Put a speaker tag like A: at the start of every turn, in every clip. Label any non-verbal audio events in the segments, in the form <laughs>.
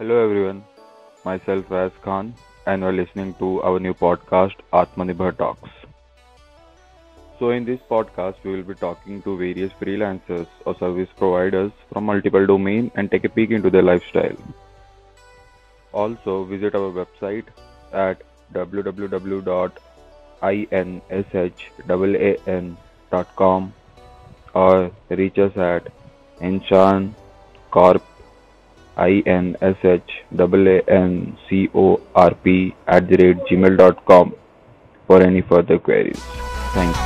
A: Hello everyone, myself Faiz Khan and you're listening to our new podcast Atmanirbhar Talks. So in this podcast we will be talking to various freelancers or service providers from multiple domains and take a peek into their lifestyle. Also visit our website at www.inshaaan.com or reach us at Inshan Corp I-N-S-H-A-N-C-O-R-P at the rate gmail.com for any further queries. Thanks.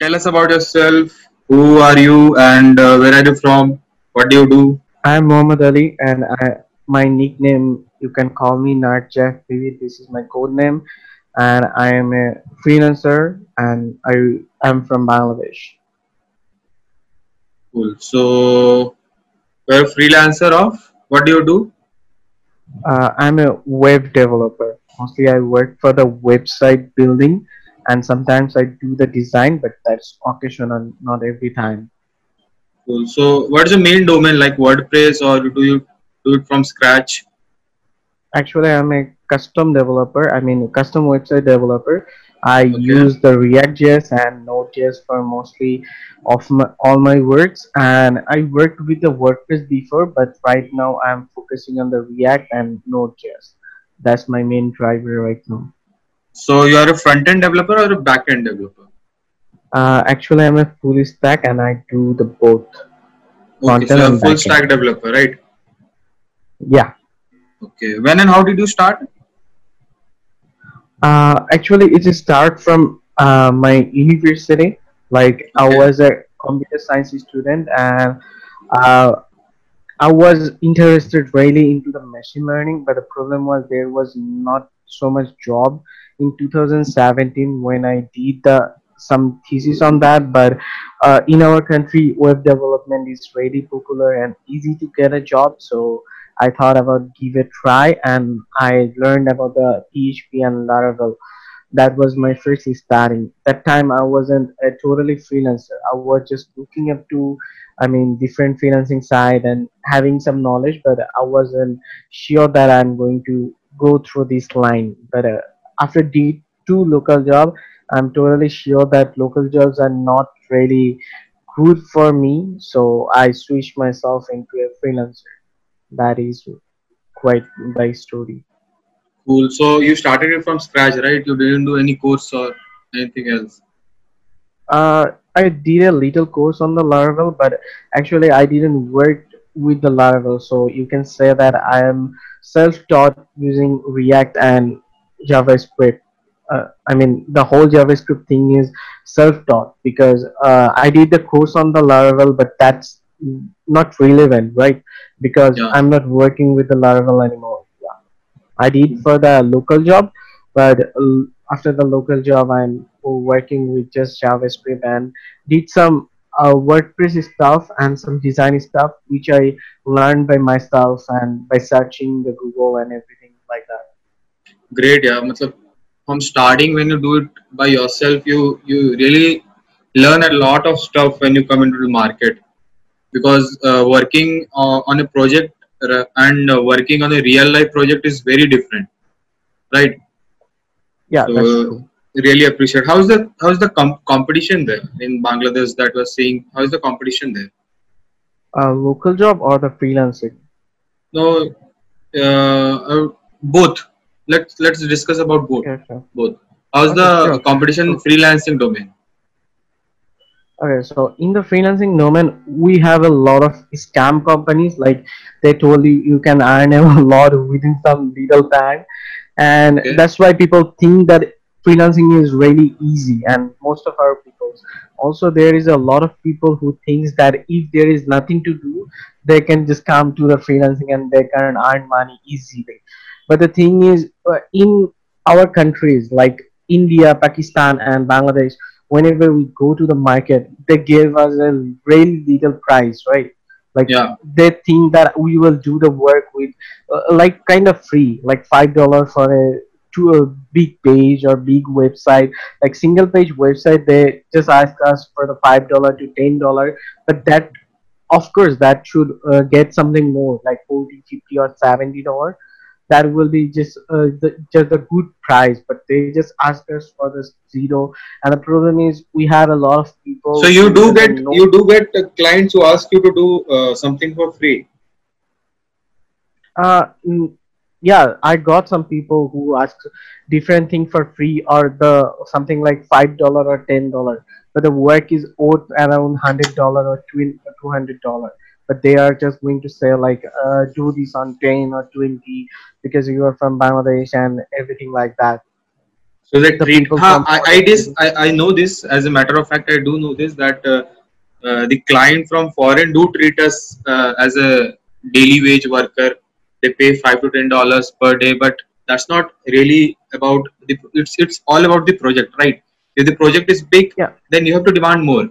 B: Tell us about yourself. Who are you and uh, where are you from? What do you do?
C: I'm Mohammad Ali, and I, my nickname you can call me Narjaf Bibi. This is my code name, and I am a freelancer, and I am from Bangladesh.
B: Cool. So, you're a freelancer of what do you do?
C: Uh, I'm a web developer. Mostly, I work for the website building, and sometimes I do the design, but that's occasional, not every time.
B: Cool. So, what is the main domain like WordPress or do you do it from scratch?
C: Actually, I'm a custom developer. I mean, custom website developer. I
B: Okay.
C: use the React.js and Node.js for mostly of my, all my works. And I worked with the WordPress before, but right now I'm focusing on the React and Node.js. That's my main driver right now.
B: So, you are a front end developer or a back end developer?
C: Uh, actually, I'm a full stack and I do the both.
B: Okay, so you're a full stack developer, right?
C: Yeah.
B: Okay. When and how did you start?
C: Uh, actually, it start from uh, my university. Like I was a computer science student, and uh, I was interested really into the machine learning. But the problem was there was not so much job in 2017 when I did the some thesis on that. But uh, in our country, web development is really popular and easy to get a job. So I thought about give it a try, and I learned about the PHP and Laravel. That was my first starting. That time I wasn't a totally freelancer. I was just looking up to, I mean, different freelancing side and having some knowledge, but I wasn't sure that I'm going to go through this line. But uh, after the two local job, I'm totally sure that local jobs are not really good for me. So I switched myself into a freelancer. That is quite the story.
B: Cool. So, you started it from scratch, right? You didn't do any course or anything else.
C: Uh, I did a little course on the Laravel, but actually I didn't work with the Laravel. So you can say that I am self-taught using React and JavaScript. Uh, I mean, the whole JavaScript thing is self-taught because uh, I did the course on the Laravel, but that's not relevant, right? Because
B: Yeah.
C: I'm not working with the Laravel anymore. Yeah. I did for the local job, but after the local job, I'm working with just JavaScript and did some uh, WordPress stuff and some design stuff, which I learned by myself and by searching the Google and everything like that.
B: Great, yeah. From starting when you do it by yourself, you you really learn a lot of stuff when you come into the market because uh, working uh, on a project uh, and uh, working on a real life project is very different, right?
C: Yeah,
B: So really appreciate. How's the how's the com- competition there in Bangladesh that we're seeing? How is the competition there?
C: Uh, local job or the freelancing?
B: No, uh, uh, both. Let's let's discuss about both.
C: Sure.
B: Both. How's
C: Okay,
B: the
C: sure.
B: competition freelancing domain?
C: Okay, so in the freelancing domain, we have a lot of scam companies. Like they told you, you can earn a <laughs> lot within some little time, and
B: Okay.
C: that's why people think that freelancing is really easy. And most of our people, also there is a lot of people who thinks that if there is nothing to do, they can just come to the freelancing and they can earn money easily. But the thing is, uh, in our countries like India, Pakistan, and Bangladesh, whenever we go to the market, they give us a really little price, right? like
B: Yeah.
C: they think that we will do the work with uh, like kind of free like five dollar for a to a big page or big website like single page website they just ask us for the five dollar to ten dollar but that of course that should uh, get something more like 40 50 or 70 dollar that will be just uh, the, just a good price but they just ask us for this zero and the problem is we have a lot of people
B: So you do get
C: know-
B: you do get uh, clients who ask you to do uh, something for free.
C: Uh, yeah, I got some people who ask different thing for free or the something like five dollar or ten dollar, but the work is worth around hundred dollar or two hundred dollar. But they are just going to say like, uh, do this on ten or twenty because you are from Bangladesh and everything like that.
B: So they
C: The
B: treat.
C: from
B: I, I, dis, I I know this. As a matter of fact, I do know this that uh, uh, the client from foreign do treat us uh, as a daily wage worker. They pay five to ten dollars per day, but that's not really about the. It's it's all about the project, right? If the project is big,
C: Yeah.
B: then you have to demand more.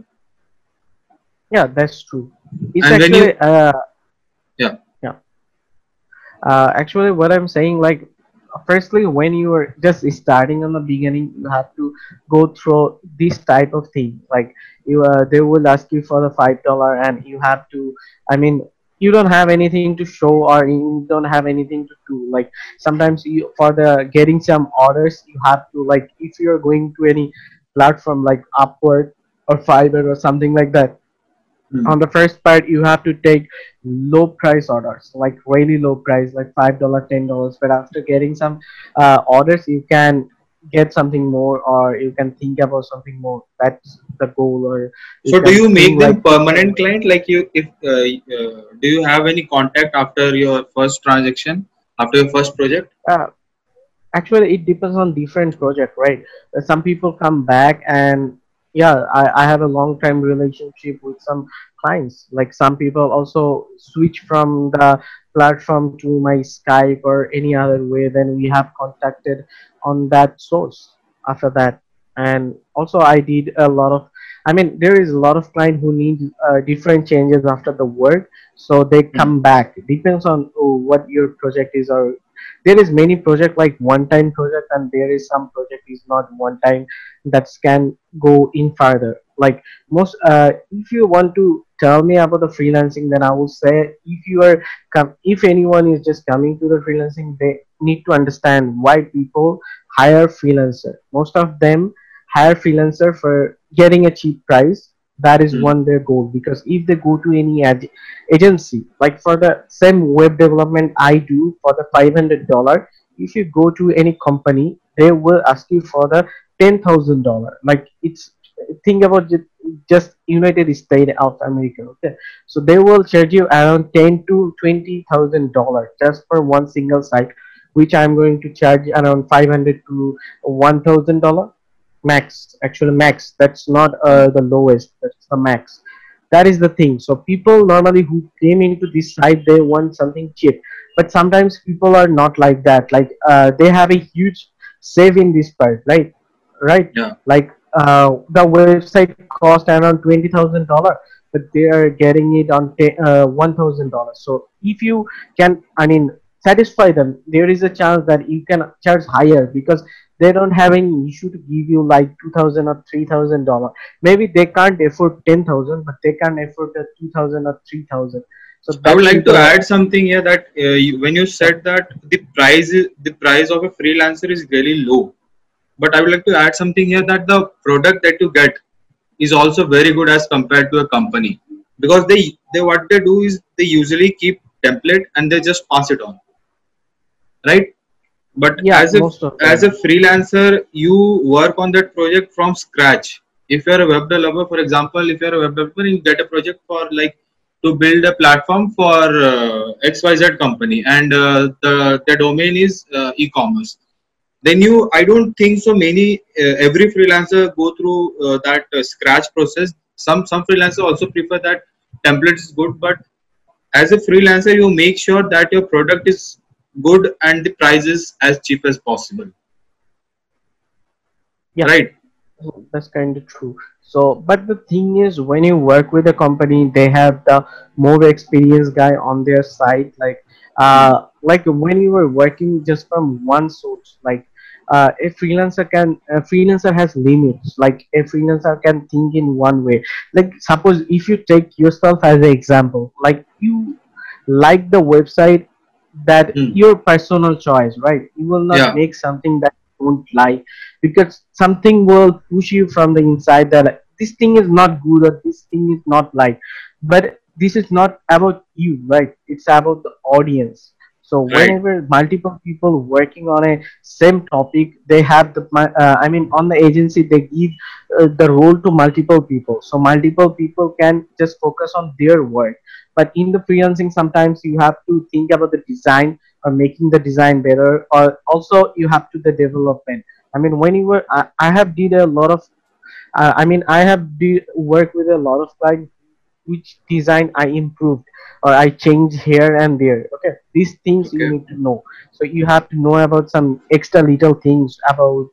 C: Yeah, that's true. It's
B: And you-
C: actually uh,
B: Yeah.
C: yeah. Uh, actually, what I'm saying, like, firstly, when you are just starting on the beginning, you have to go through this type of thing. Like, you, uh, they will ask you for the five dollar, and you have to. I mean, you don't have anything to show, or you don't have anything to do. Like, sometimes you for the getting some orders, you have to like if you're going to any platform like Upwork or Fiverr or something like that
B: Hmm.
C: on the first part you have to take low price orders like really low price like five dollar ten dollars but after getting some uh, orders you can get something more or you can think about something more that's the goal or
B: So do you make them
C: like-
B: permanent client? Like you, if uh, uh, do you have any contact after your first transaction, after your first project?
C: uh, actually it depends on different project right some people come back and yeah I, I have a long time relationship with some clients. Like some people also switch from the platform to my skype or any other way then we have contacted on that source after that. And also i did a lot of i mean there is a lot of client who need uh, different changes after the work so they come back. It depends on oh, what your project is or there is many project like one time project and there is some project is not one time that can go in further. Like most uh, if you want to tell me about the freelancing then i will say if you are com- if anyone is just coming to the freelancing they need to understand why people hire freelancer. Most of them hire freelancer for getting a cheap price that is
B: Hmm.
C: one their goal because if they go to any ad- agency like for the same web development i do for the $500 if you go to any company they will ask you for the $10000 like it's think about just united states of america okay? So they will charge you around 10 to 20000 dollars just for one single site which i'm going to charge around 500 to 1000 dollar max actually max that's not uh, the lowest that's the max. That is the thing. So people normally who came into this site they want something cheap. But sometimes people are not like that. Like uh, they have a huge save in this part right? Right?
B: Yeah.
C: like uh, the website cost around twenty thousand dollar but they are getting it on uh, one thousand dollars. So if you can i mean satisfy them there is a chance that you can charge higher because they don't have any issue to give you like 2000 or 3000 dollar. Maybe they can't afford 10000 but they can afford the 2000 or 3000 so
B: I would like to add something here that uh, you, when you said that the price is, the price of a freelancer is really low, but I would like to add something here that the product that you get is also very good as compared to a company because they they what they do is they usually keep template and they just pass it on, right? But
C: yeah
B: as a as a freelancer you work on that project from scratch. If you're a web developer for example if you're a web developer you get a project for like to build a platform for uh, xyz company and uh, the the domain is uh, e-commerce. Then you i don't think so many uh, every freelancer go through uh, that uh, scratch process. Some some freelancers also prefer that template is good but as a freelancer you make sure that your product is good and the prices as cheap as possible
C: Yeah.
B: right
C: That's kind of true. So, but the thing is, when you work with a company, they have the more experienced guy on their side. Like, uh, like when you were working just from one source, like uh, a freelancer can, a freelancer has limits. Like a freelancer can think in one way. Like, suppose if you take yourself as an example, like you like the website that
B: Hmm.
C: your personal choice, right? You will not
B: Yeah,
C: make something that you don't like because something will push you from the inside that like, this thing is not good or this thing is not like but this is not about you right it's about the audience so
B: right.
C: whenever multiple people working on a same topic they have the uh, i mean on the agency they give uh, the role to multiple people so multiple people can just focus on their work but in the freelancing sometimes you have to think about the design or making the design better or also you have to the development. I mean when you were i, I have did a lot of uh, i mean i have did work with a lot of clients which design i improved or i changed here and there. Okay these things you need to know. So you have to know about some extra little things about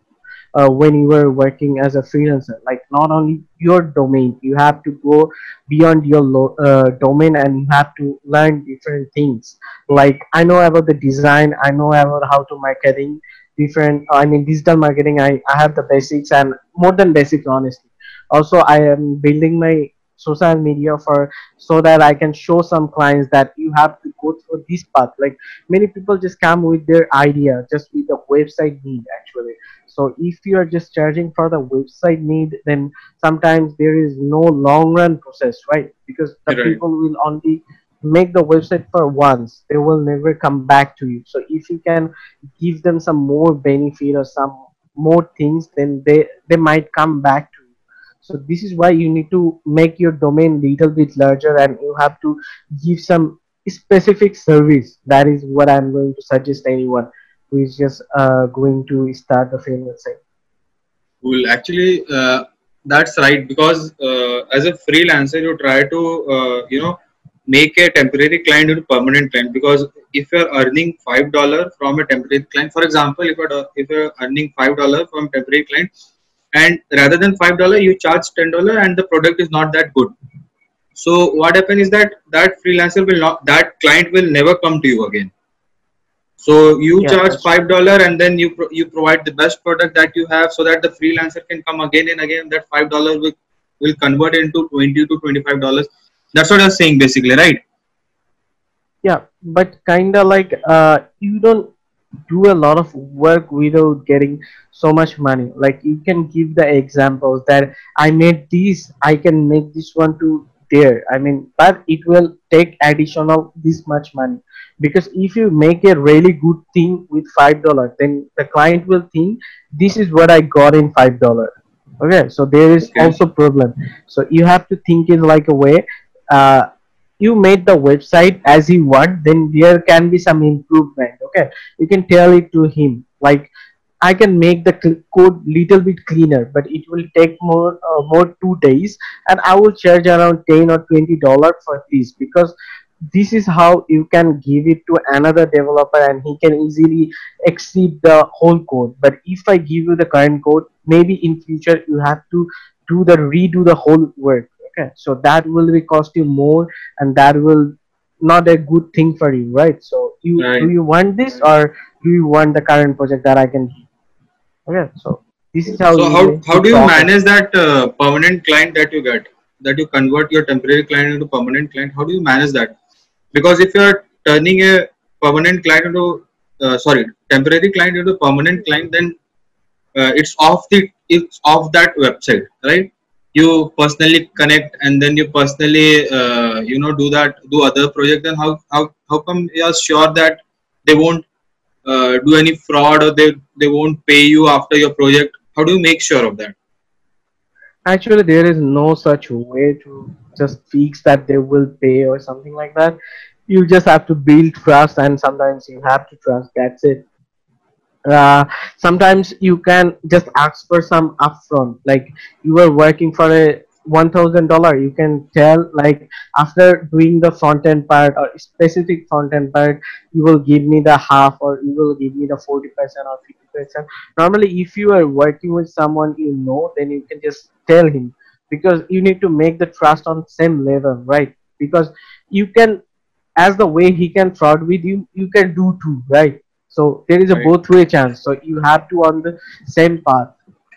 C: uh, when you were working as a freelancer? Like not only your domain you have to go beyond your uh, domain and you have to learn different things. Like i know about the design i know about how to marketing different i mean digital marketing i, I have the basics and more than basics honestly. Also i am building my social media for so that i can show some clients that you have to go through this path. Like many people just come with their idea just with the website need actually. So if you are just charging for the website need then sometimes there is no long run process right? Because the
B: Right.
C: people will only make the website for once. They will never come back to you. So if you can give them some more benefit or some more things then they they might come back so this is why you need to make your domain little bit larger and you have to give some specific service that is what i'm going to suggest anyone who is just uh, going to start the freelancing
B: Cool. Actually, uh, that's right because uh, as a freelancer, you try to uh, you know make a temporary client into permanent client because if you're earning five dollar from a temporary client, for example, if you're if you're earning five dollar from temporary client, and rather than five dollar, you charge ten dollar, and the product is not that good. So what happens is that that freelancer will not that client will never come to you again so you
C: yeah
B: charge five dollar and then you pro- you provide the best product that you have so that the freelancer can come again and again. That five dollar will will convert into twenty to twenty five dollars. That's what I'm saying basically, right?
C: yeah but kind of like uh, you don't do a lot of work without getting so much money. Like you can give the examples that i made this i can make this one to there. I mean but it will take additional this much money. Because if you make a really good thing with five dollar then the client will think this is what i got in five dollar. Okay so there is
B: Okay.
C: also problem. So you have to think it like a way uh, you made the website as you want then there can be some improvement okay? You can tell it to him like i can make the code little bit cleaner but it will take more uh, more two days and i will charge around 10 or 20 dollar for this because this is how you can give it to another developer and he can easily exceed the whole code. But if i give you the current code maybe in future you have to do the redo the whole work okay so that will be cost you more and that will not a good thing for you right so you
B: Right.
C: do you want this or do you want the current project that i can do okay so this is how
B: So how how do you manage that uh, permanent client that you get? That you convert your temporary client into permanent client? How do you manage that? Because if you're turning a permanent client into uh, sorry temporary client into permanent client, then uh, it's off the it's off that website, right? You personally connect and then you personally uh, you know do that do other project. Then how how how come you're sure that they won't uh, do any fraud or they they won't pay you after your project? How do you make sure of that?
C: actually there is no such way to just fix that they will pay or something like that you just have to build trust and sometimes you have to trust that's it uh, sometimes you can just ask for some upfront. Like you are working for a one thousand dollar you can tell like after doing the front end part or specific front end part you will give me the half or you will give me the 40 percent or 50 percent. Normally if you are working with someone you know then you can just tell him because you need to make the trust on same level right? Because you can as the way he can fraud with you you can do too right so there is a
B: Right.
C: both way chance. So you have to on the same path.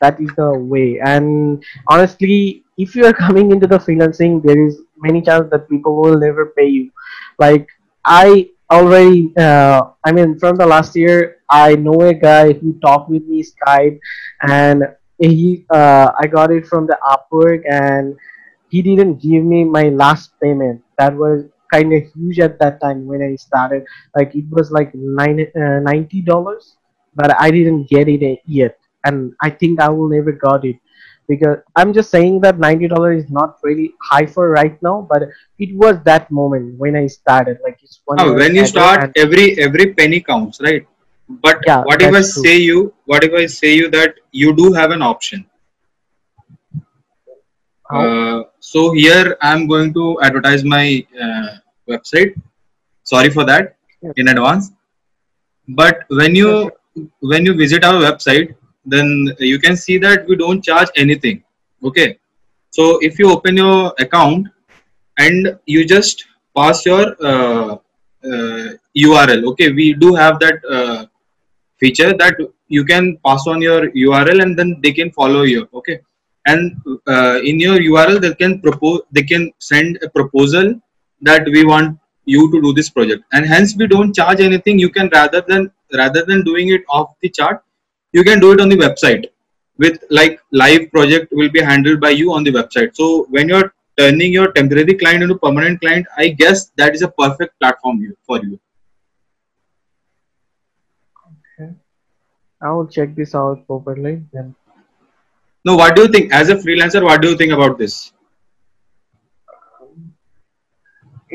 C: That is the way. And honestly if you are <laughs> coming into the freelancing there is many chance that people will never pay you. Like i already uh, i mean from the last year i know a guy who talked with me skype and he uh, i got it from the upwork and he didn't give me my last payment. That was kind of huge at that time when i started like it was like nine, uh, 90 dollars but i didn't get it yet and i think i will never got it because i'm just saying that 90 dollars is not really high for right now but it was that moment when i started like it's one
B: Oh, when you start, every every penny counts, right? But
C: Yeah,
B: what if I
C: true.
B: say you? What if I say you that you do have an option? Uh, so here I'm going to advertise my uh, website. Sorry for that in advance. But when you when you visit our website, then you can see that we don't charge anything. Okay. So if you open your account and you just pass your uh, uh, URL. Okay, we do have that uh, feature that you can pass on your URL and then they can follow you. Okay, and uh, in your URL they can propose, they can send a proposal that we want you to do this project, and hence we don't charge anything. You can rather than rather than doing it off the chart, you can do it on the website with like live project will be handled by you on the website. So when you're turning your temporary client into permanent client, I guess that is a perfect platform for you. Okay.
C: I will check this out properly then
B: Now, what do you think as a freelancer? What do you think about this?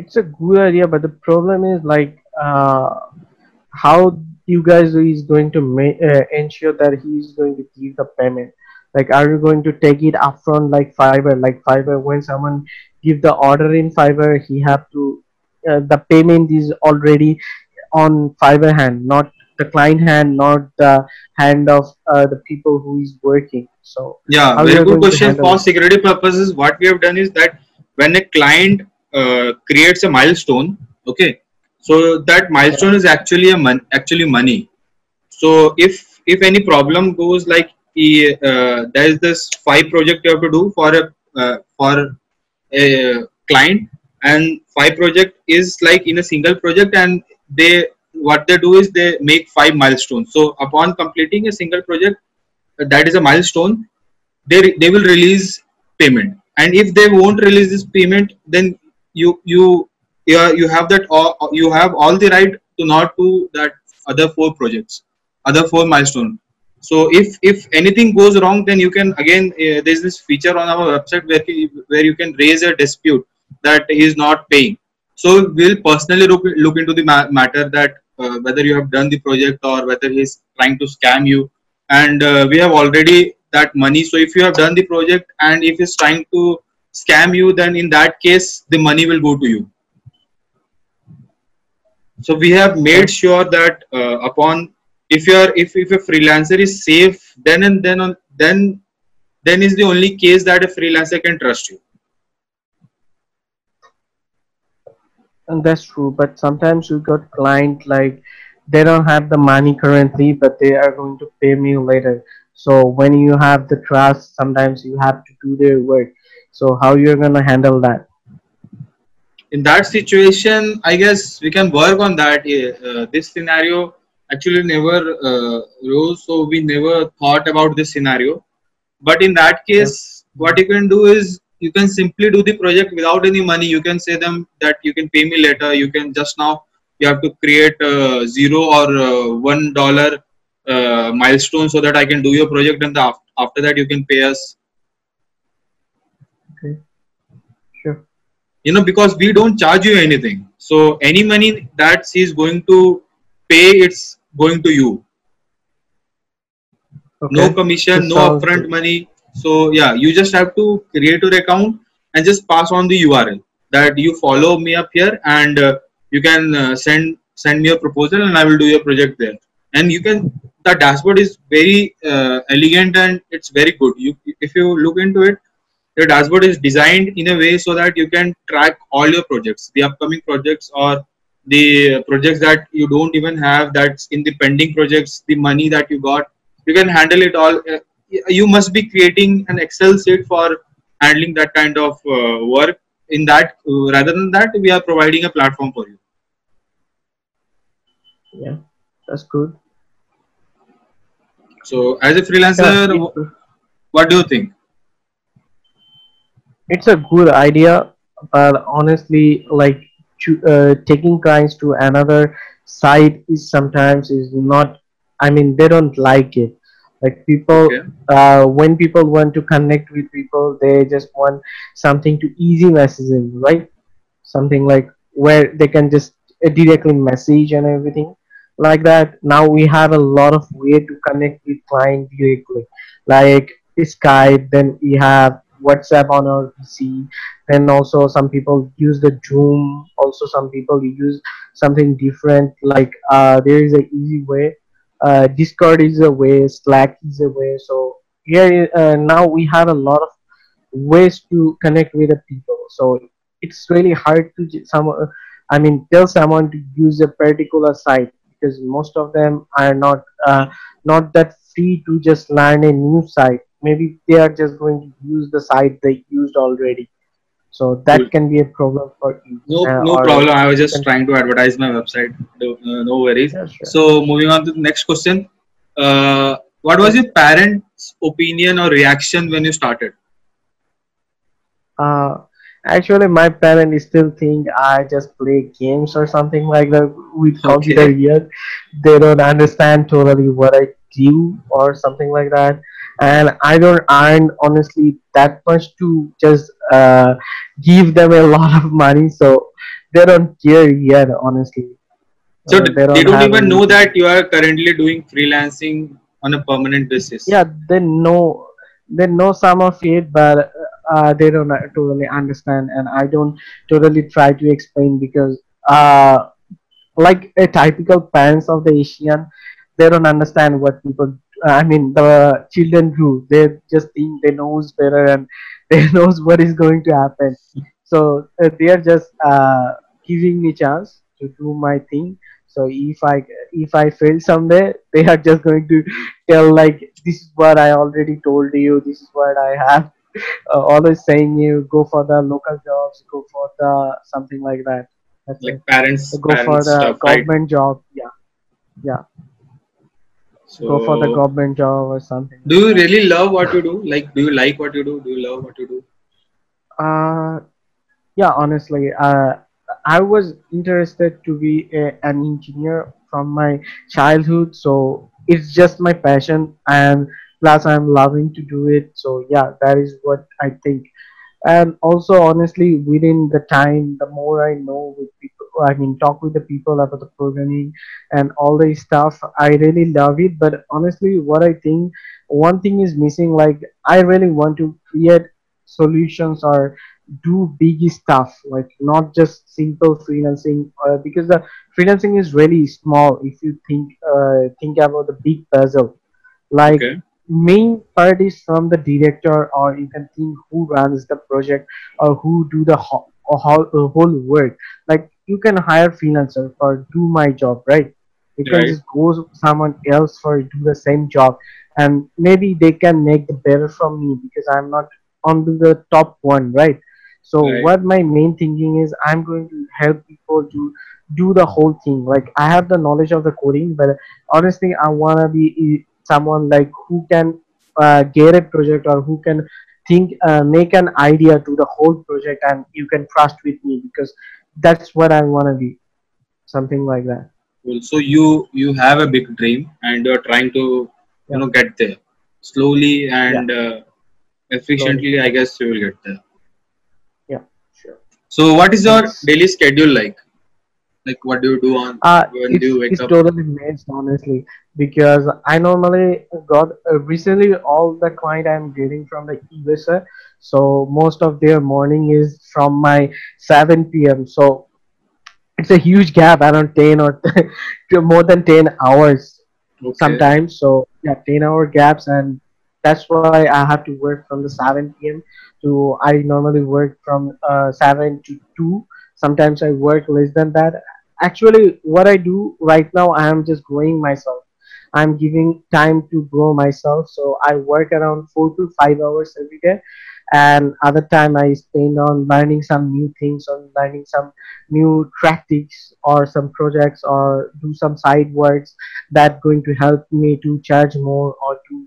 C: It's a good idea but the problem is like uh, how you guys is going to uh, ensure that he's going to give the payment. Like are you going to take it upfront like fiverr? Like fiverr when someone give the order in fiverr he have to uh, the payment is already on fiverr hand not the client hand not the hand of uh, the people who is working. So
B: Yeah, very good question. For security purposes, what we have done is that when a client uh, creates a milestone, okay, so that milestone is actually a mon- actually money. So if if any problem goes like uh, there is this five project you have to do for a uh, for a client, and five project is like in a single project, and they what they do is they make five milestones. So upon completing a single project, uh, that is a milestone they re- they will release payment and if they won't release this payment then you you you, have that all, you have all the right to not do that other four projects other four milestone. So if if anything goes wrong then you can again uh, there's this feature on our website where where you can raise a dispute that he is not paying. So we'll personally look, look into the ma- matter that uh, whether you have done the project or whether he's trying to scam you. And uh, we have already that money. So if you have done the project and if he's trying to scam you then in that case the money will go to you so we have made sure that uh, upon if you are if, if a freelancer is safe then and then on then then is the only case that a freelancer can trust you
C: And that's true, but sometimes you got client like they don't have the money currently, but they are going to pay me later. So when you have the trust, sometimes you have to do their work. So how you're gonna handle that?
B: in that situation i guess we can work on that uh, this scenario actually never uh, rose so we never thought about this scenario. But in that case what you can do is you can simply do the project without any money. You can say them that you can pay me later. You can just now you have to create uh, zero or uh, one dollar uh, milestone so that i can do your project and the, after that you can pay us
C: Okay, sure.
B: you know because we don't charge you anything so any money that he's going to pay it's going to you
C: Okay.
B: no commission no upfront
C: good.
B: money So yeah, you just have to create your account and just pass on the URL that you follow me up here and uh, you can uh, send send me a proposal and I will do your project there. And you can the dashboard is very uh, elegant and it's very good. You if you look into it, the dashboard is designed in a way so that you can track all your projects, the upcoming projects or the projects that you don't even have that's in the pending projects, the money that you got, you can handle it all. Uh, you must be creating an Excel sheet for handling that kind of uh, work. In that, uh, rather than that, we are providing a platform for you.
C: Yeah, that's good.
B: So, as a freelancer,
C: Yeah,
B: what do you think?
C: It's a good idea but honestly like to, uh, taking clients to another site is sometimes is not i mean they don't like it. Like people
B: Okay.
C: uh, when people want to connect with people they just want something to easy messaging right? Something like where they can just uh, directly message and everything like that. Now we have a lot of way to connect with client directly like skype then we have whatsapp on our pc then also some people use the zoom. Also some people use something different. Like uh, there is a easy way. Uh, discord is a way. Slack is a way. So here uh, now we have a lot of ways to connect with the people. So it's really hard to some i mean tell someone to use a particular site because most of them are not uh, not that free to just learn a new site maybe they are just going to use the site they used already so that
B: Cool.
C: can be a problem for you
B: No,
C: uh,
B: no problem. I was just trying to advertise my website. No, uh, no worries.
C: Yeah, sure.
B: So, moving on to the next question. Uh, what was your parents' opinion or reaction when you started?
C: Uh, actually, my parents still think I just play games or something like that with
B: Okay.
C: computer yet. They don't understand totally what I do or something like that. And I don't earn honestly that much to just uh, give them a <laughs> lot of money, so they don't care yet, honestly.
B: So,
C: Uh,
B: d- they don't even
C: any-
B: know that you are currently doing freelancing on a permanent basis.
C: yeah they know they know some of it but uh, they don't totally understand and i don't totally try to explain because uh like a typical parents of the asian they don't understand what people i mean the children do. They just think they knows better and <laughs> they knows what is going to happen. So uh, they are just uh, giving me chance to do my thing. So if i if i fail someday <laughs> they are just going to tell like this is what i already told you. This is what i have <laughs> uh, always saying you go for the local jobs go for the something like that. That's
B: Like
C: it.
B: parents,
C: go for the
B: stuff, right?
C: government job. Yeah. Yeah
B: So,
C: go for the government job or something
B: do you really love what you do? Like, do you like what you do? Do you love what you do?
C: Uh, yeah, honestly, uh, I was interested to be a, an engineer from my childhood, so it's just my passion, and plus I'm loving to do it. So yeah, that is what I think. And also, honestly, within the time, the more I know with people, I mean, talk with the people about the programming and all the stuff, I really love it. But honestly, what I think, one thing is missing. Like, I really want to create solutions or do big stuff like not just simple freelancing uh, because the freelancing is really small if you think uh, think about the big puzzle like
B: Okay.
C: main part is from the director or you can think who runs the project or who do the whole, whole, whole work like you can hire freelancer for do my job right? You can
B: Right.
C: just go someone else for do the same job. And maybe they can make the better from me because i'm not on the top one right? So
B: Right.
C: what my main thinking is i'm going to help people to do the whole thing. Like i have the knowledge of the coding but honestly i want to be someone like who can uh, get a project or who can think uh, make an idea to the whole project and you can trust with me because that's what i want to be something like that
B: Cool. So you you have a big dream and you're trying to you know get there slowly and uh, efficiently. I guess you will get there.
C: yeah sure
B: So what is your
C: Yes.
B: daily schedule like? Like, what do you do on
C: Uh,
B: when do you wake
C: it's
B: up?
C: totally mixed, honestly, because I normally got uh, recently all the client I'm getting from the USA, so most of their morning is from my 7 p.m. So it's a huge gap, around 10 or <laughs> more than 10 hours
B: Okay.
C: sometimes. So yeah, 10 hour gaps, and that's why I have to work from the 7 p.m. to I normally work from uh, 7 to 2. Sometimes I work less than that. Actually, what I do right now, I am just growing myself. I'm giving time to grow myself, so I work around four to five hours every day, and other time I spend on learning some new things, on learning some new tactics or some projects or do some side works that going to help me to charge more or to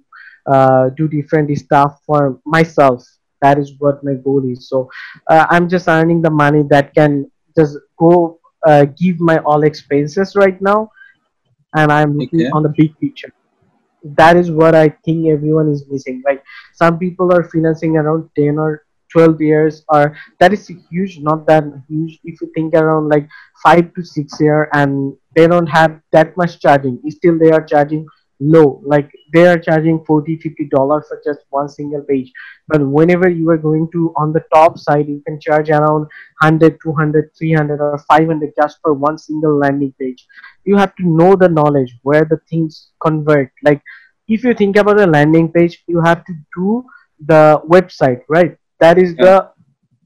C: uh, do different stuff for myself. That is what my goal is. So uh, i'm just earning the money that can just go uh, give my all expenses right now and i'm looking
B: Okay.
C: on the big picture that is what I think everyone is missing. Like some people are financing around 10 or 12 years, or that is huge, not that huge. If you think around like five to six year, and they don't have that much charging, still they are charging low. Like they are charging 40 50 dollars for just one single page. But whenever you are going to on the top side, you can charge around 100, 200, 300, or 500 just for one single landing page. You have to know the knowledge where the things convert. Like if you think about a landing page, you have to do the website, right? That is
B: Yeah.
C: the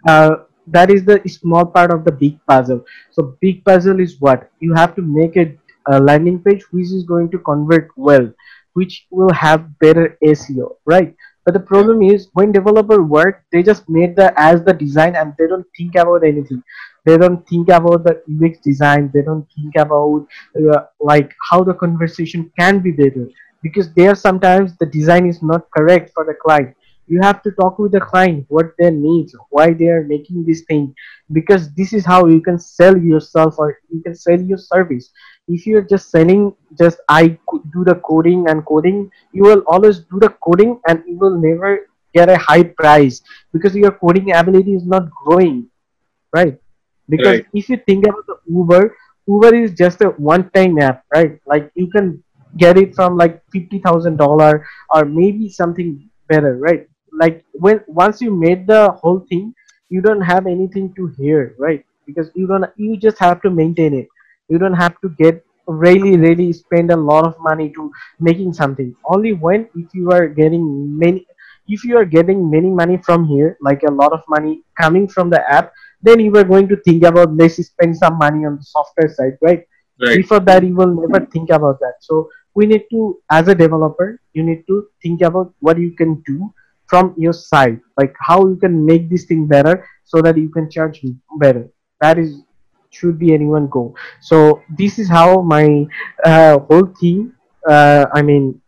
C: uh, that is the small part of the big puzzle. So big puzzle is what you have to make a, a landing page which is going to convert well, which will have better SEO, right? But the problem is when developer work, they just made the as the design and they don't think about anything. They don't think about the UX design. They don't think about uh, like how the conversation can be better because there sometimes the design is not correct for the client you have to talk with the client what their needs why they are making this thing because this is how you can sell yourself or you can sell your service if you're just selling just i do the coding and coding you will always do the coding and you will never get a high price because your coding ability is not growing right? Because
B: Right.
C: if you think about the Uber, Uber is just a one-time app, right? Like you can get it from like fifty thousand dollar or maybe something better, right? Like when once you made the whole thing, you don't have anything to hear, right? Because you don't, you just have to maintain it. You don't have to get really, really spend a lot of money to making something. Only when if you are getting many, if you are getting many money from here, like a lot of money coming from the app then you were going to think about let's spend some money on the software side, right?
B: Right.
C: Before that, you will never think about that. So we need to, as a developer, you need to think about what you can do from your side, like how you can make this thing better so that you can charge better. That is should be anyone go. So this is how my uh, whole thing. Uh, I mean,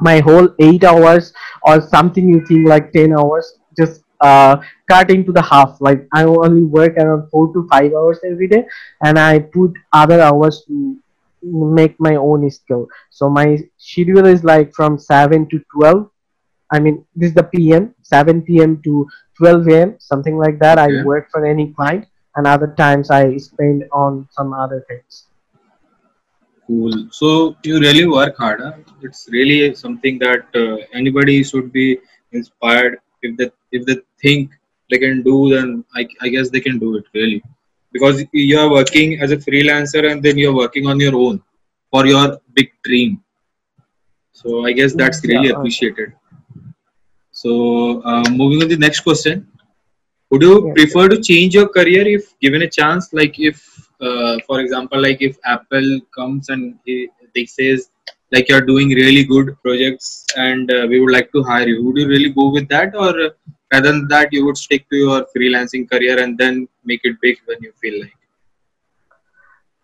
C: my whole eight hours or something you think like 10 hours just uh cut into the half. Like i only work around four to five hours every day and i put other hours to make my own skill so my schedule is like from 7 to 12 i mean this is the pm 7 p.m to 12 a.m something like that. I work for any client and other times i spend on some other things
B: Cool. So you really work hard. Huh? It's really something that uh, anybody should be inspired. If they if they think they can do, then I, I guess they can do it really, because you are working as a freelancer and then you're working on your own for your big dream. So I guess that's
C: yeah
B: really
C: uh,
B: appreciated. So uh, moving on to the next question. Would you
C: yeah
B: prefer to change your career if given a chance? Like if, uh, for example, like if Apple comes and they says like you're doing really good projects and uh, we would like to hire you, would you really go with that, or uh, rather than that you would stick to your freelancing career and then make it big when you feel like?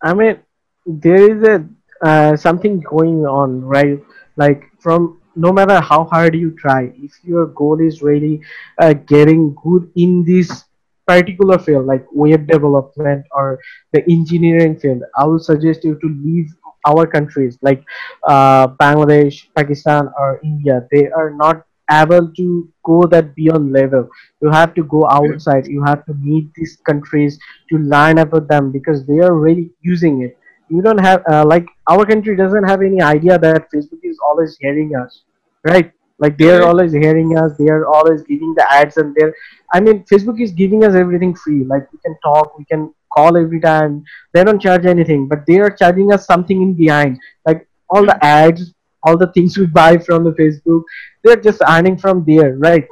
C: I mean, there is a uh, something going on, right? Like from no matter how hard you try, if your goal is really uh, getting good in this particular field, like web development or the engineering field, I will suggest you to leave our countries like uh, Bangladesh, Pakistan, or India. They are not able to go that beyond level. You have to go outside. You have to meet these countries to learn about them because they are really using it you don't have uh, like our country doesn't have any idea that facebook is always hearing us right? Like they are always hearing us they are always giving the ads and they're i mean facebook is giving us everything free like we can talk we can call every time they don't charge anything but they are charging us something in behind like all the ads all the things we buy from the facebook they're just earning from there right?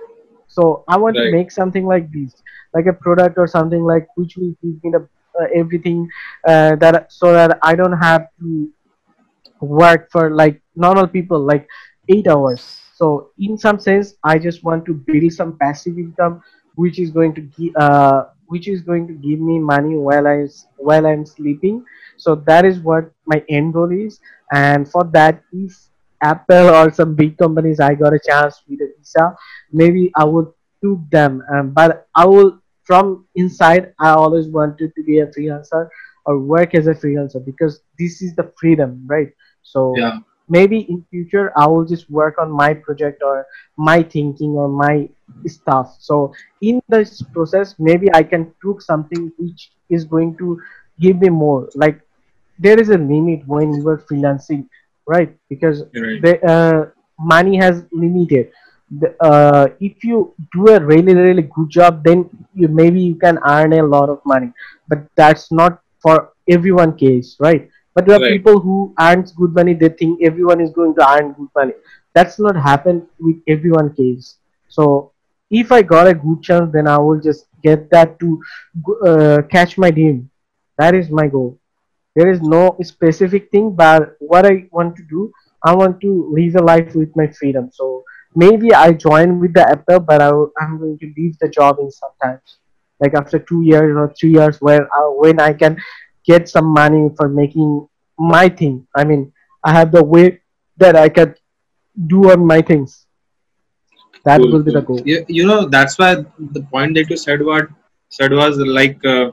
C: So i want to make something like this like a product or something like which will give me the everything uh, that so that i don't have to work for like normal people like eight hours. So in some sense i just want to build some passive income which is going to give uh, which is going to give me money while i while i'm sleeping. So that is what my end goal is. And for that if apple or some big companies i got a chance with a visa maybe i would took them. Um, but i will from inside i always wanted to be a freelancer or work as a freelancer because this is the freedom right? So
B: Yeah.
C: maybe in future i will just work on my project or my thinking or my stuff. So in this process maybe i can took something which is going to give me more. Like there is a limit when you are freelancing right? Because
B: Right.
C: the uh, money has limited the, uh, if you do a really really good job then you maybe you can earn a lot of money. But that's not for everyone case right? But there are
B: Right.
C: people who earns good money they think everyone is going to earn good money. That's not happen with everyone case. So if i got a good chance then i will just get that to uh, catch my dream. That is my goal. There is no specific thing but what i want to do i want to live a life with my freedom. So maybe i join with the apple but I, I'm going to leave the job in sometimes like after two years or three years where I, when i can get some money for making my thing. I mean i have the way that i can do on my things. That
B: Cool,
C: will be the goal.
B: You, you know, that's why the point that you said what said was like uh,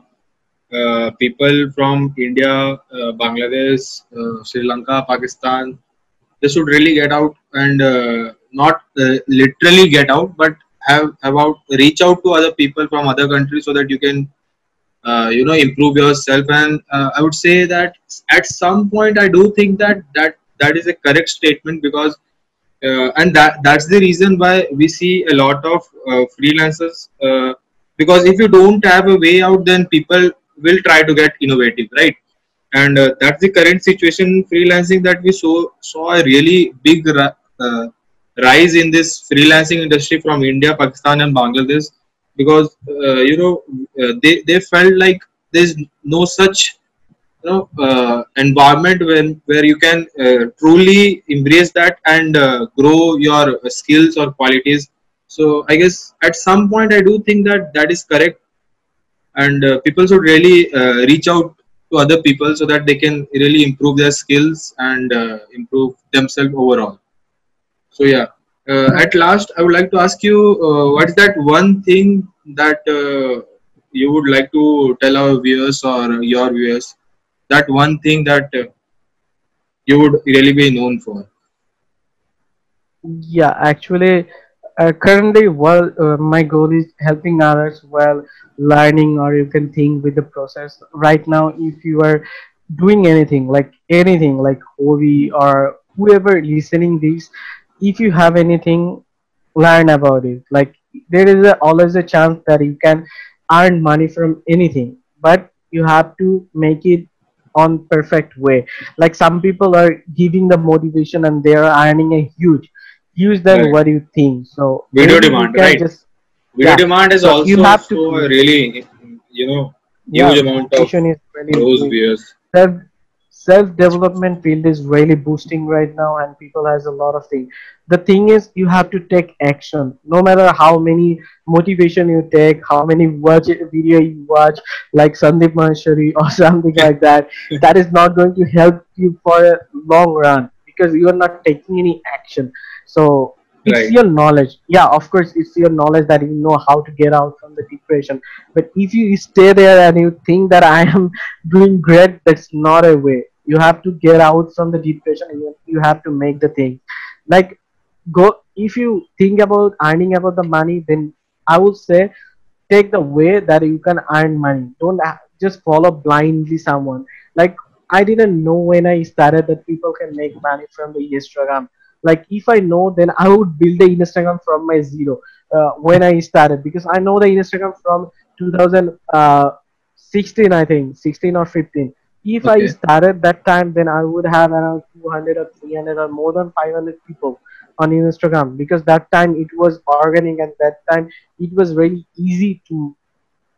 B: uh, people from India, uh, Bangladesh, uh, Sri Lanka, Pakistan, they should really get out and uh, not uh, literally get out, but have about reach out to other people from other countries so that you can uh, you know improve yourself. And uh, i would say that at some point i do think that that that is a correct statement because uh, and that that's the reason why we see a lot of uh, freelancers uh, because if you don't have a way out then people will try to get innovative right? And that's the current situation in freelancing that we saw saw a really big uh, rise in this freelancing industry from india pakistan and bangladesh because uh, you know uh, they they felt like there's no such you know uh, environment when where you can uh, truly embrace that and uh, grow your skills or qualities. So i guess at some point i do think that that is correct and people should really reach out to other people so that they can really improve their skills and improve themselves overall so yeah. Uh, at last i would like to ask you uh, what's that one thing that uh, you would like to tell our viewers or your viewers? That one thing that uh, you would really be known for?
C: Yeah actually uh, currently well uh, my goal is helping others while learning or you can think with the process. Right now if you are doing anything like anything like hobby or whoever listening this if you have anything learn about it like there is a, always a chance that you can earn money from anything but you have to make it on perfect way like some people are giving the motivation and they are earning a huge huge than
B: Right.
C: what you think so
B: Video demand, right?
C: just
B: video
C: Yeah.
B: demand is
C: So
B: also
C: you have to
B: really you know
C: yeah
B: huge amount of
C: is really
B: those viewers
C: self development field is really boosting right now and people has a lot of things the thing is you have to take action. No matter how many motivation you take how many watch video you watch like sandeep maheshwari <laughs> or something like that that is not going to help you for a long run because you are not taking any action. So it's
B: Right.
C: your knowledge. Yeah of course it's your knowledge that you know how to get out from the depression. But if you stay there and you think that i am <laughs> doing great that's not a way you have to get out from the depression you, you have to make the thing. Like go if you think about earning about the money then i would say take the way that you can earn money. Don't just follow blindly someone. Like i didn't know when i started that people can make money from the instagram. Like if i know then i would build the instagram from my zero uh, when i started. Because i know the instagram from 2016 i think 16 or 15 if i started that time then i would have around 200 or 300 or more than 500 people on instagram because that time it was organic and that time it was really easy to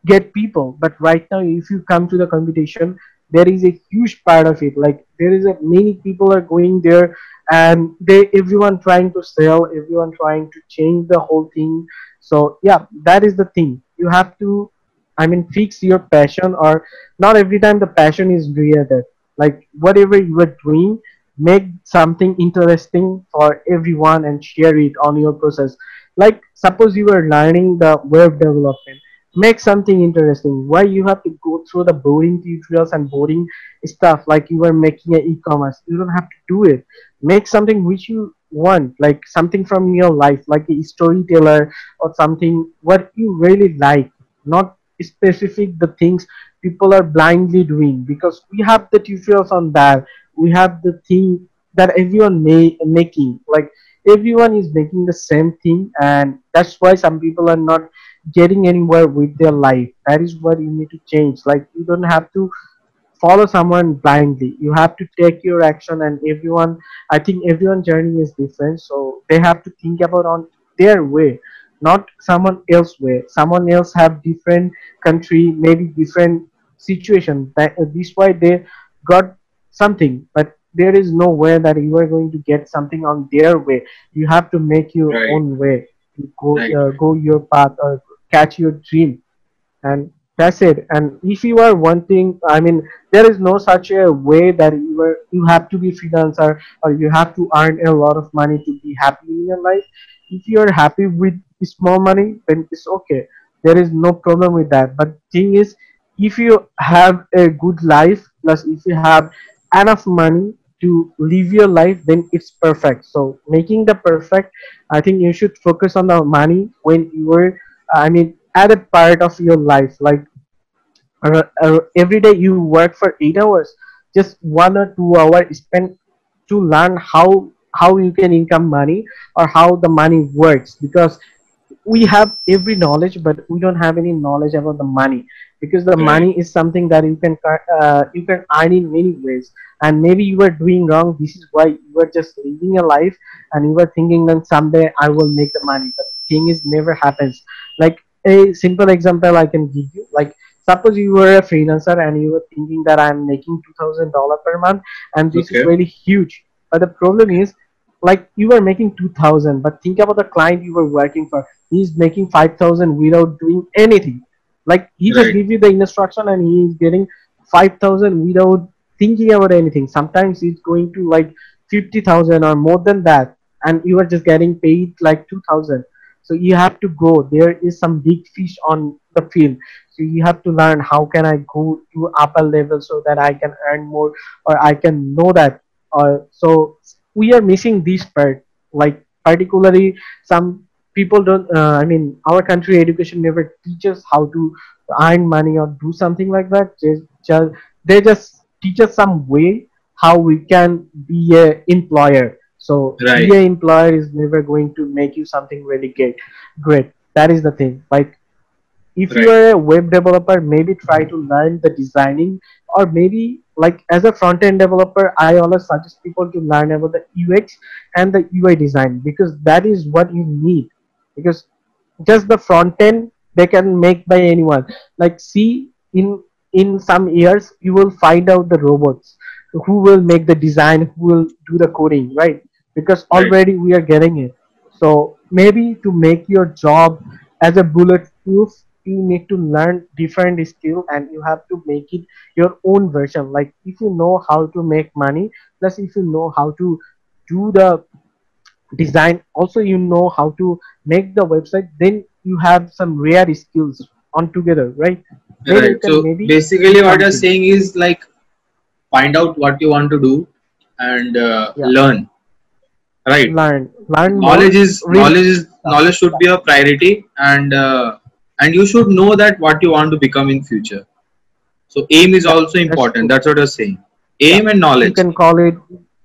C: get people. But right now if you come to the competition there is a huge part of it. Like there is a many people are going there and they everyone trying to sell everyone trying to change the whole thing. So yeah that is the thing. You have to i mean fix your passion or not every time the passion is created. Like whatever you are doing make something interesting for everyone and share it on your process. Like suppose you are learning the web development. Make something interesting. Why you have to go through the boring tutorials and boring stuff? Like you are making an e-commerce. You don't have to do it. Make something which you want like something from your life like a storyteller or something what you really like not specific the things people are blindly doing because we have the tutorials on that. We have the thing that everyone may making. Like everyone is making the same thing and that's why some people are not getting anywhere with their life. That is what you need to change. Like you don't have to follow someone blindly. You have to take your action and everyone i think everyone journey is different so they have to think about on their way not someone else way someone else have different country maybe different situation. That uh, this why they got something but there is no way that you are going to get something on their way. You have to make your
B: Right.
C: own way. To go
B: Right.
C: uh, go your path or catch your dream. And that's it. And if you are wanting i mean there is no such a way that you are you have to be freelancer or you have to earn a lot of money to be happy in your life. If you are happy with small money then it's okay. There is no problem with that. But thing is if you have a good life plus if you have enough money to live your life then it's perfect. So making the perfect i think you should focus on the money when you are i mean at a part of your life. Like uh, uh, every day you work for eight hours just one or two hours spent to learn how how you can income money or how the money works. Because we have every knowledge but we don't have any knowledge about the money because the
B: Right.
C: money is something that you can uh, you can earn in many ways. And maybe you are doing wrong this is why you are just living a life and you are thinking that someday i will make the money. But thing is never happens. Like a simple example i can give you like suppose you were a freelancer and you were thinking that i'm making $2000 per month and this is really huge. But the problem is like you are making 2000 but think about the client you were working for. He's making 5000 without doing anything. Like he just
B: Right.
C: give you the instruction and he is getting 5000 without thinking about anything. Sometimes it's going to like 50000 or more than that and you are just getting paid like 2000 so you have to go. There is some big fish on the field. So you have to learn how can i go to upper level so that i can earn more or i can know that. Or so we are missing this part. Like particularly some people don't uh, i mean our country education never teaches how to earn money or do something like that. Just, just they just teach us some way how we can be a employer. So
B: Right.
C: be a employer is never going to make you something really great great. That is the thing. Like if you are a web developer maybe try to learn the designing or maybe like as a front end developer i always suggest people to learn about the ux and the ui design because that is what you need. Because just the front end they can make by anyone. Like see in in some years you will find out the robots who will make the design who will do the coding right? Because already we are getting it. So maybe to make your job as a bulletproof you need to learn different skill and you have to make it your own version like if you know how to make money plus if you know how to do the design also you know how to make the website then you have some rare skills on together right
B: Right. So basically, what you're saying is like find out what you want to do and uh,
C: Yeah.
B: learn. right
C: learn learn more.
B: knowledge is knowledge is knowledge should be a priority and uh, and you should know that what you want to become in future so aim is also important that's what you're saying
C: Yeah,
B: aim and knowledge.
C: you can call it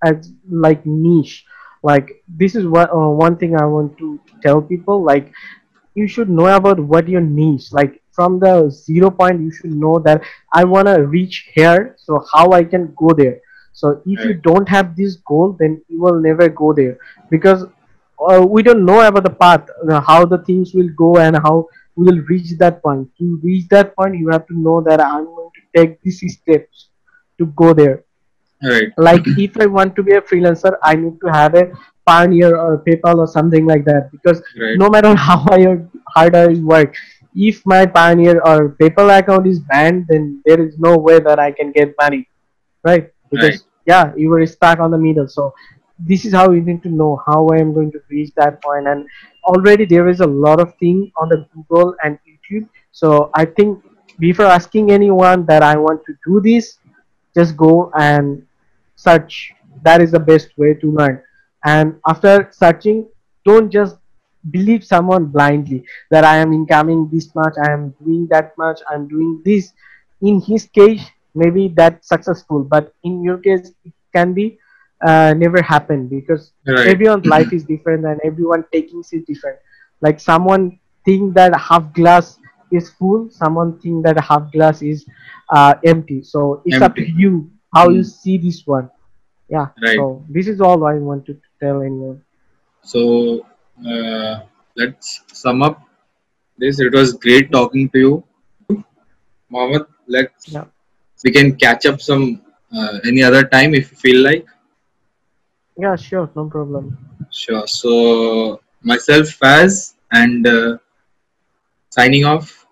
C: as like niche. Like this is what uh, one thing I want to tell people. Like you should know about what your niche. Like from the zero point, you should know that I wanna reach here. So how I can go there. So if you don't have this goal, then you will never go there because uh, we don't know about the path, uh, how the things will go and how we will reach that point. To reach that point, you have to know that I'm going to take these steps to go there
B: right
C: like if I want to be a freelancer, I need to have a Payoneer or PayPal or something like that because
B: right
C: no matter how <laughs> hard I work, if my Payoneer or PayPal account is banned, then there is no way that I can get money, right? Because
B: right
C: yeah, you were stuck on the middle. So this is how you need to know how I am going to reach that point. And already there is a lot of thing on the Google and YouTube. So I think before asking anyone that I want to do this, just go and search that is the best way to learn and after searching don't just believe someone blindly that i am incoming this much i am doing that much i'm doing this in his case maybe that's successful but in your case it can be uh, never happen because
B: right.
C: everyone's life is different and everyone taking is different. Like someone think that half glass is full someone think that half glass is uh, empty. So it's up to you how you
B: Mm,
C: see this one. Yeah
B: right.
C: so this is all i wanted to tell anyone.
B: So uh, let's sum up this. It was great talking to you. Mohammed let's
C: yeah.
B: we can catch up some uh, any other time if you feel like
C: yeah sure no problem.
B: Sure. So myself Faz and uh, signing off